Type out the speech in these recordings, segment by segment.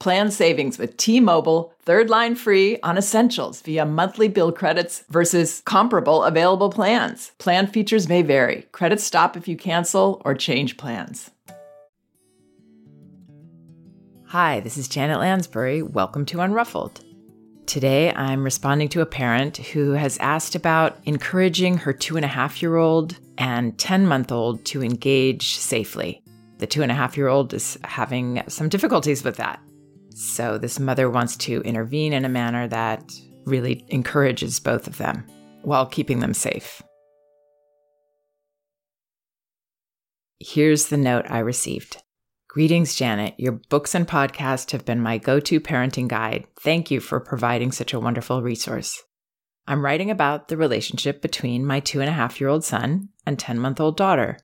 Plan savings with T-Mobile, third line free on essentials via monthly bill credits versus comparable available plans. Plan features may vary. Credits stop if you cancel or change plans. Hi, this is Janet Lansbury. Welcome to Unruffled. Today, I'm responding to a parent who has asked about encouraging her two and a half year old and 10 month old to engage safely. The two and a half year old is having some difficulties with that. So, this mother wants to intervene in a manner that really encourages both of them while keeping them safe. Here's the note I received. Greetings, Janet. Your books and podcast have been my go to parenting guide. Thank you for providing such a wonderful resource. I'm writing about the relationship between my two and a half year old son and 10 month old daughter.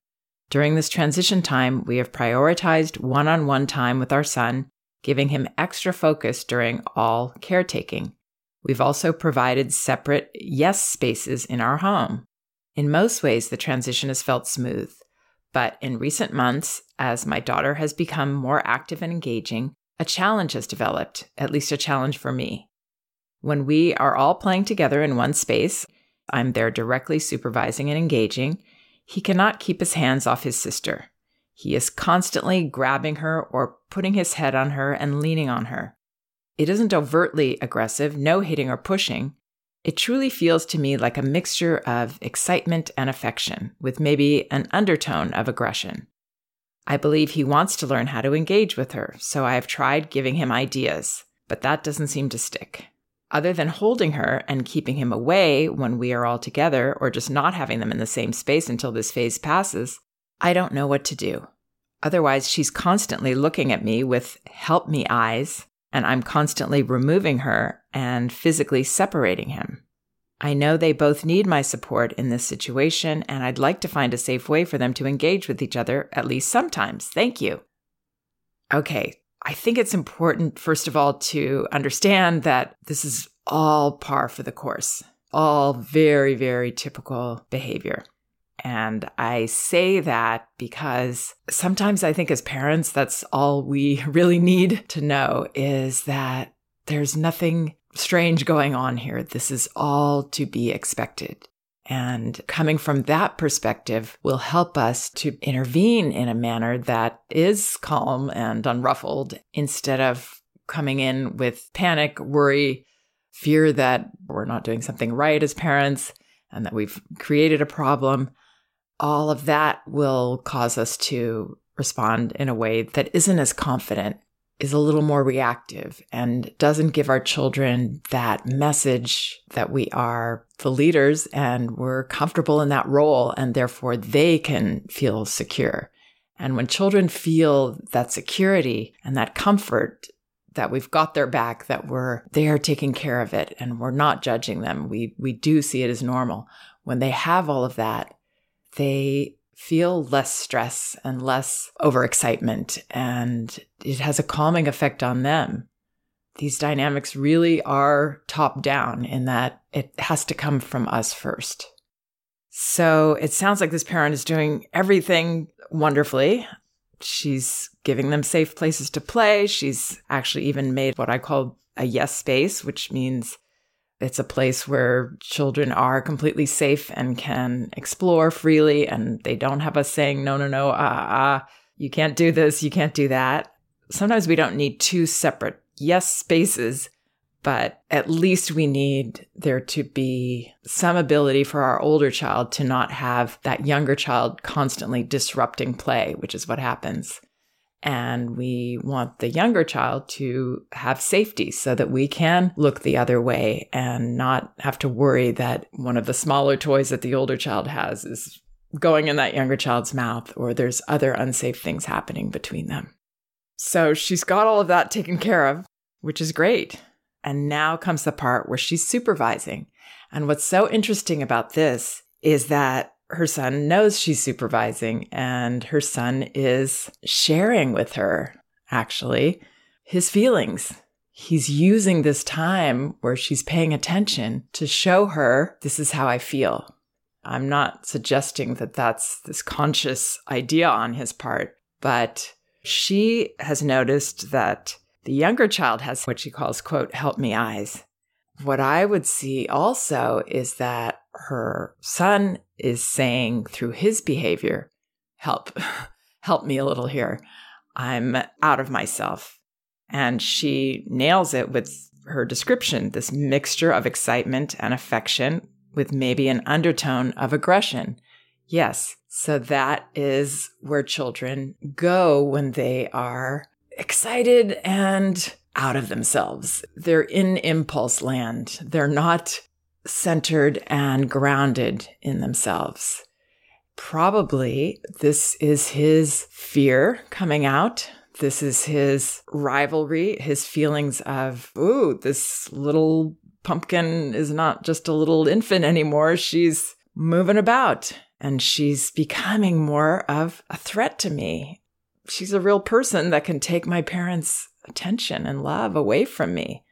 During this transition time, we have prioritized one on one time with our son giving him extra focus during all caretaking. We've also provided separate yes spaces in our home. In most ways, the transition has felt smooth. But in recent months, as my daughter has become more active and engaging, a challenge has developed, at least a challenge for me. When we are all playing together in one space, I'm there directly supervising and engaging, he cannot keep his hands off his sister. He is constantly grabbing her or putting his head on her and leaning on her. It isn't overtly aggressive, no hitting or pushing. It truly feels to me like a mixture of excitement and affection, with maybe an undertone of aggression. I believe he wants to learn how to engage with her, so I have tried giving him ideas, but that doesn't seem to stick. Other than holding her and keeping him away when we are all together, or just not having them in the same space until this phase passes, I don't know what to do. Otherwise, she's constantly looking at me with help me eyes, and I'm constantly removing her and physically separating him. I know they both need my support in this situation, and I'd like to find a safe way for them to engage with each other, at least sometimes. Thank you. Okay, I think it's important, first of all, to understand that this is all par for the course, all very, very typical behavior. And I say that because sometimes I think as parents, that's all we really need to know is that there's nothing strange going on here. This is all to be expected. And coming from that perspective will help us to intervene in a manner that is calm and unruffled instead of coming in with panic, worry, fear that we're not doing something right as parents and that we've created a problem all of that will cause us to respond in a way that isn't as confident, is a little more reactive, and doesn't give our children that message that we are the leaders and we're comfortable in that role, and therefore they can feel secure. And when children feel that security and that comfort, that we've got their back, that we're there taking care of it and we're not judging them. We we do see it as normal. When they have all of that, they feel less stress and less overexcitement, and it has a calming effect on them. these dynamics really are top down in that it has to come from us first. So it sounds like this parent is doing everything wonderfully. She's giving them safe places to play. She's actually even made what I call a yes space, which means it's a place where children are completely safe and can explore freely and they don't have us saying, no, no, no, ah, ah, you can't do this, you can't do that. Sometimes we don't need two separate yes spaces but at least we need there to be some ability for our older child to not have that younger child constantly disrupting play, which is what happens. And we want the younger child to have safety so that we can look the other way and not have to worry that one of the smaller toys that the older child has is going in that younger child's mouth or there's other unsafe things happening between them. So she's got all of that taken care of, which is great. And now comes the part where she's supervising. And what's so interesting about this is that her son knows she's supervising and her son is sharing with her, actually, his feelings. He's using this time where she's paying attention to show her this is how I feel. I'm not suggesting that that's this conscious idea on his part, but she has noticed that the younger child has what she calls, quote, help me eyes. What I would see also is that her son is saying through his behavior, help, help me a little here. I'm out of myself. And she nails it with her description this mixture of excitement and affection with maybe an undertone of aggression. Yes, so that is where children go when they are excited and out of themselves. They're in impulse land. They're not centered and grounded in themselves. Probably this is his fear coming out. This is his rivalry, his feelings of, ooh, this little pumpkin is not just a little infant anymore. She's moving about and she's becoming more of a threat to me she's a real person that can take my parents' attention and love away from me.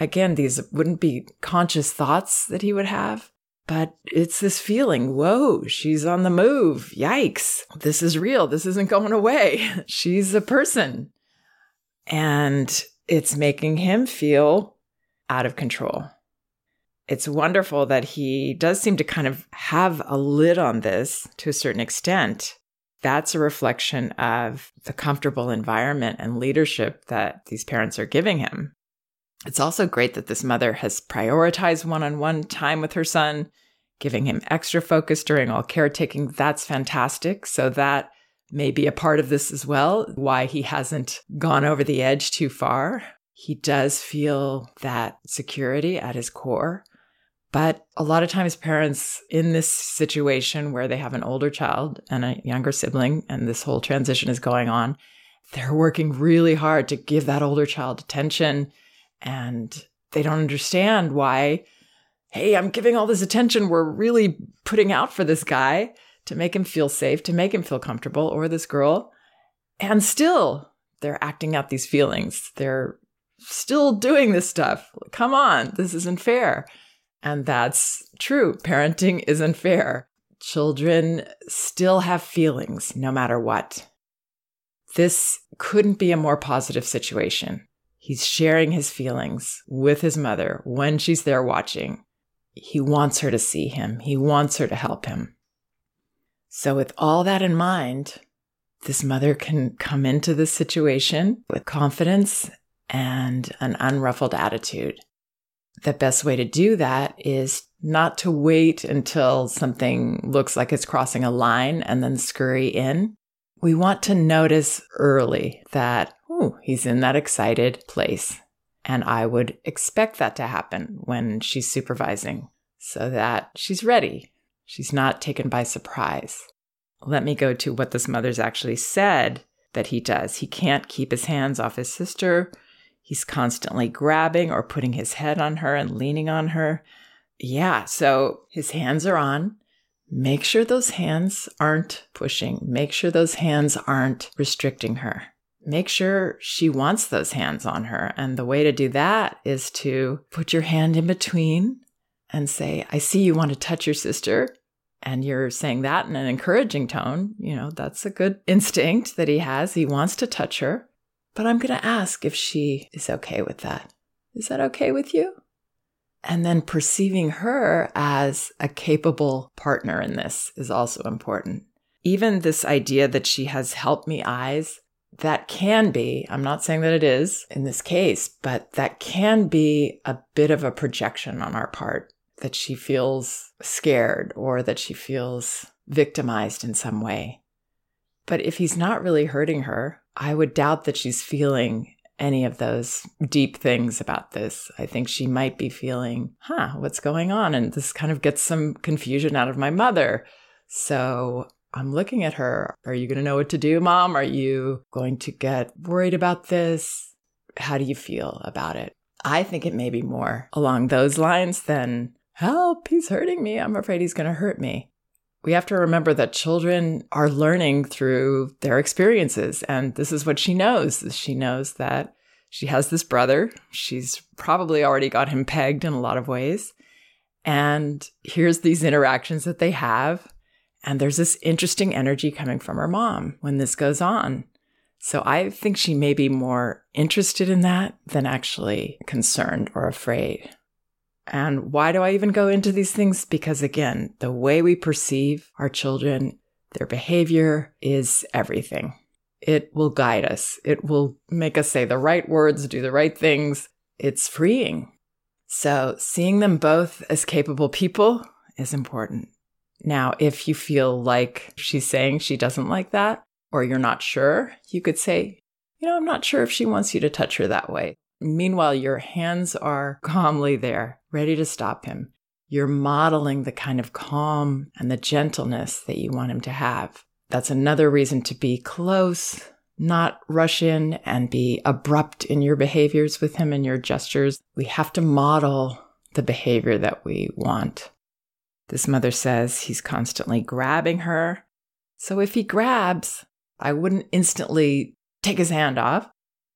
Again, these wouldn't be conscious thoughts that he would have, but it's this feeling whoa, she's on the move. Yikes. This is real. This isn't going away. she's a person. And it's making him feel out of control. It's wonderful that he does seem to kind of have a lid on this to a certain extent that's a reflection of the comfortable environment and leadership that these parents are giving him. It's also great that this mother has prioritized one on one time with her son, giving him extra focus during all caretaking. That's fantastic. So, that may be a part of this as well, why he hasn't gone over the edge too far. He does feel that security at his core. But a lot of times, parents in this situation where they have an older child and a younger sibling, and this whole transition is going on, they're working really hard to give that older child attention. And they don't understand why, hey, I'm giving all this attention. We're really putting out for this guy to make him feel safe, to make him feel comfortable, or this girl. And still, they're acting out these feelings. They're still doing this stuff. Come on, this isn't fair. And that's true. Parenting isn't fair. Children still have feelings no matter what. This couldn't be a more positive situation. He's sharing his feelings with his mother when she's there watching. He wants her to see him, he wants her to help him. So, with all that in mind, this mother can come into this situation with confidence and an unruffled attitude the best way to do that is not to wait until something looks like it's crossing a line and then scurry in. We want to notice early that, oh, he's in that excited place. And I would expect that to happen when she's supervising so that she's ready. She's not taken by surprise. Let me go to what this mother's actually said that he does. He can't keep his hands off his sister He's constantly grabbing or putting his head on her and leaning on her. Yeah, so his hands are on. Make sure those hands aren't pushing. Make sure those hands aren't restricting her. make sure she wants those hands on her. And the way to do that is to put your hand in between and say, I see you want to touch your sister. And you're saying that in an encouraging tone. You know, that's a good instinct that he has. He wants to touch her. But I'm going to ask if she is okay with that. Is that okay with you? And then perceiving her as a capable partner in this is also important. Even this idea that she has help me eyes, that can be, I'm not saying that it is in this case, but that can be a bit of a projection on our part that she feels scared or that she feels victimized in some way. But if he's not really hurting her, I would doubt that she's feeling any of those deep things about this. I think she might be feeling, huh, what's going on? And this kind of gets some confusion out of my mother. So I'm looking at her. Are you going to know what to do, mom? Are you going to get worried about this? How do you feel about it? I think it may be more along those lines than, help, he's hurting me. I'm afraid he's going to hurt me we have to remember that children are learning through their experiences. And this is what she knows. She knows that she has this brother. She's probably already got him pegged in a lot of ways. And here's these interactions that they have. And there's this interesting energy coming from her mom when this goes on. So I think she may be more interested in that than actually concerned or afraid. And why do I even go into these things? Because again, the way we perceive our children, their behavior is everything. It will guide us. It will make us say the right words, do the right things. It's freeing. So seeing them both as capable people is important. Now, if you feel like she's saying she doesn't like that, or you're not sure, you could say, you know, I'm not sure if she wants you to touch her that way. Meanwhile, your hands are calmly there, ready to stop him. You're modeling the kind of calm and the gentleness that you want him to have. That's another reason to be close, not rush in and be abrupt in your behaviors with him and your gestures. We have to model the behavior that we want. This mother says he's constantly grabbing her. So if he grabs, I wouldn't instantly take his hand off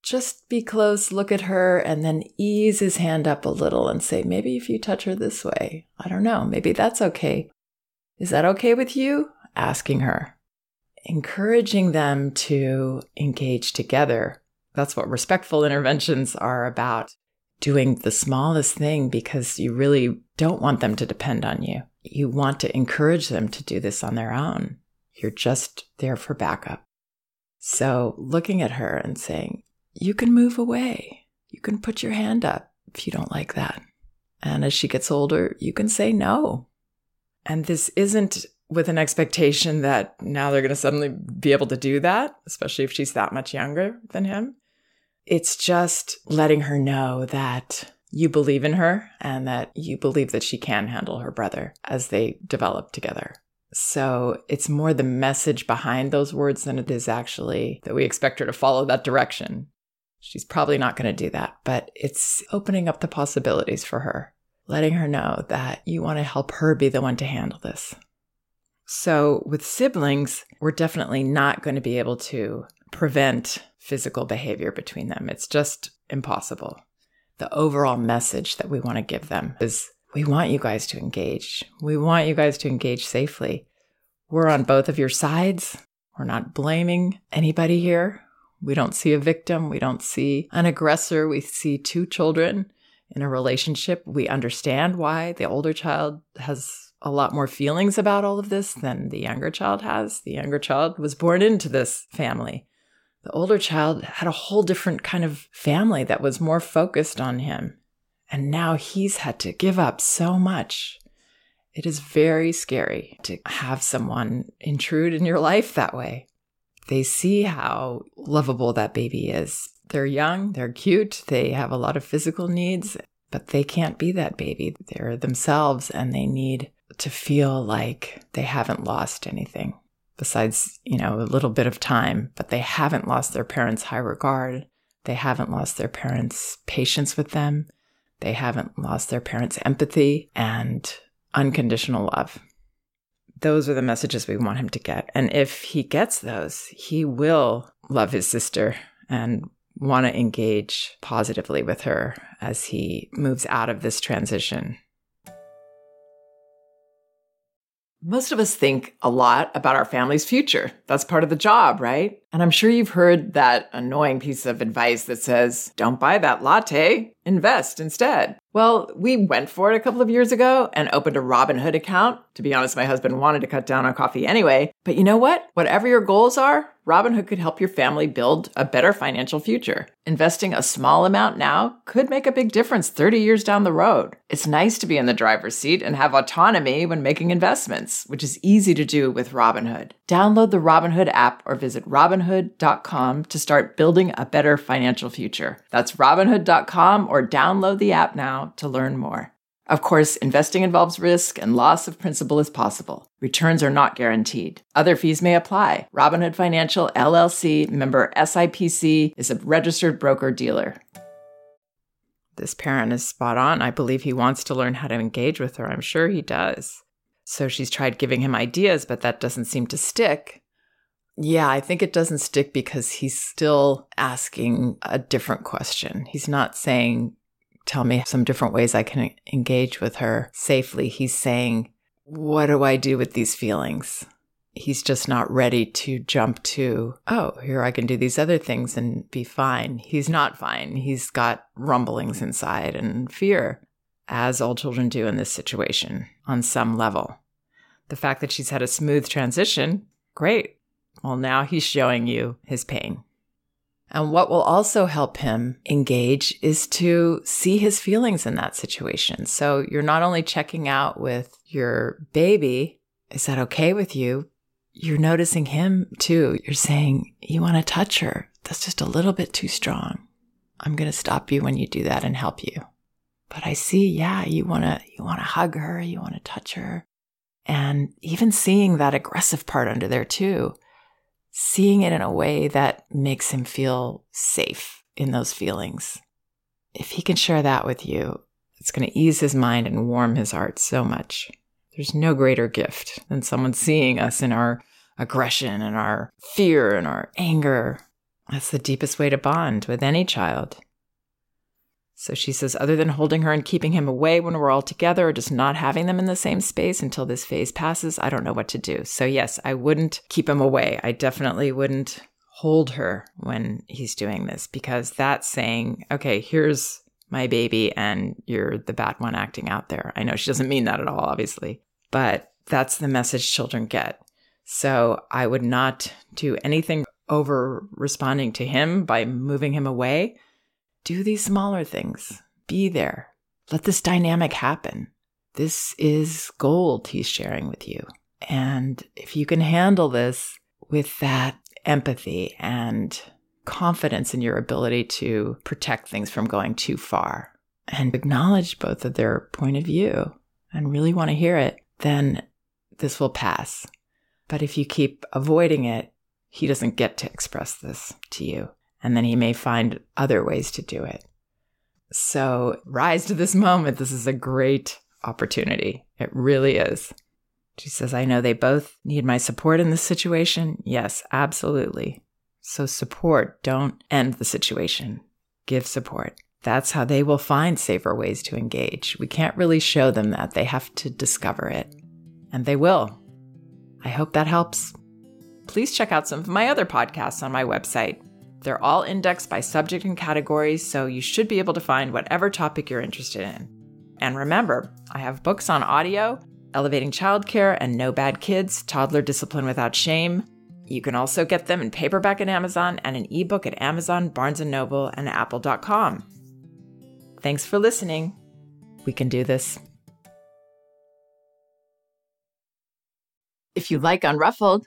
just be close, look at her, and then ease his hand up a little and say, maybe if you touch her this way, I don't know, maybe that's okay. Is that okay with you? Asking her. Encouraging them to engage together. That's what respectful interventions are about. Doing the smallest thing because you really don't want them to depend on you. You want to encourage them to do this on their own. You're just there for backup. So looking at her and saying, you can move away. You can put your hand up if you don't like that. And as she gets older, you can say no. And this isn't with an expectation that now they're going to suddenly be able to do that, especially if she's that much younger than him. It's just letting her know that you believe in her and that you believe that she can handle her brother as they develop together. So it's more the message behind those words than it is actually that we expect her to follow that direction. She's probably not going to do that, but it's opening up the possibilities for her, letting her know that you want to help her be the one to handle this. So, with siblings, we're definitely not going to be able to prevent physical behavior between them. It's just impossible. The overall message that we want to give them is we want you guys to engage. We want you guys to engage safely. We're on both of your sides. We're not blaming anybody here. We don't see a victim. We don't see an aggressor. We see two children in a relationship. We understand why the older child has a lot more feelings about all of this than the younger child has. The younger child was born into this family. The older child had a whole different kind of family that was more focused on him. And now he's had to give up so much. It is very scary to have someone intrude in your life that way they see how lovable that baby is. They're young, they're cute, they have a lot of physical needs, but they can't be that baby. They're themselves and they need to feel like they haven't lost anything besides, you know, a little bit of time, but they haven't lost their parents' high regard. They haven't lost their parents' patience with them. They haven't lost their parents' empathy and unconditional love those are the messages we want him to get. And if he gets those, he will love his sister and want to engage positively with her as he moves out of this transition. Most of us think a lot about our family's future. That's part of the job, right? And I'm sure you've heard that annoying piece of advice that says, don't buy that latte, invest instead. Well, we went for it a couple of years ago and opened a Robinhood account. To be honest, my husband wanted to cut down on coffee anyway. But you know what? Whatever your goals are, Robinhood could help your family build a better financial future. Investing a small amount now could make a big difference 30 years down the road. It's nice to be in the driver's seat and have autonomy when making investments, which is easy to do with Robinhood. Download the Robinhood app or visit Robinhood.com to start building a better financial future. That's Robinhood.com or download the app now to learn more. Of course, investing involves risk and loss of principal is possible. Returns are not guaranteed. Other fees may apply. Robinhood Financial LLC member SIPC is a registered broker dealer. This parent is spot on. I believe he wants to learn how to engage with her. I'm sure he does. So she's tried giving him ideas, but that doesn't seem to stick. Yeah, I think it doesn't stick because he's still asking a different question. He's not saying, Tell me some different ways I can engage with her safely. He's saying, What do I do with these feelings? He's just not ready to jump to, Oh, here I can do these other things and be fine. He's not fine. He's got rumblings inside and fear as all children do in this situation on some level. The fact that she's had a smooth transition, great. Well, now he's showing you his pain. And what will also help him engage is to see his feelings in that situation. So you're not only checking out with your baby, is that okay with you? You're noticing him too. You're saying, you want to touch her. That's just a little bit too strong. I'm going to stop you when you do that and help you. But I see, yeah, you want to you want to hug her, you want to touch her. And even seeing that aggressive part under there too, seeing it in a way that makes him feel safe in those feelings. If he can share that with you, it's going to ease his mind and warm his heart so much. There's no greater gift than someone seeing us in our aggression and our fear and our anger. That's the deepest way to bond with any child. So she says, other than holding her and keeping him away when we're all together or just not having them in the same space until this phase passes, I don't know what to do. So, yes, I wouldn't keep him away. I definitely wouldn't hold her when he's doing this because that's saying, okay, here's my baby and you're the bad one acting out there. I know she doesn't mean that at all, obviously, but that's the message children get. So I would not do anything over responding to him by moving him away do these smaller things. Be there. Let this dynamic happen. This is gold he's sharing with you. And if you can handle this with that empathy and confidence in your ability to protect things from going too far and acknowledge both of their point of view and really want to hear it, then this will pass. But if you keep avoiding it, he doesn't get to express this to you and then he may find other ways to do it. So, rise to this moment. This is a great opportunity. It really is. She says, I know they both need my support in this situation. Yes, absolutely. So, support, don't end the situation. Give support. That's how they will find safer ways to engage. We can't really show them that. They have to discover it. And they will. I hope that helps. Please check out some of my other podcasts on my website, they're all indexed by subject and categories, so you should be able to find whatever topic you're interested in. And remember, I have books on audio, Elevating Childcare, and No Bad Kids Toddler Discipline Without Shame. You can also get them in paperback at Amazon and an ebook at Amazon, Barnes & Noble, and apple.com. Thanks for listening. We can do this. If you like Unruffled,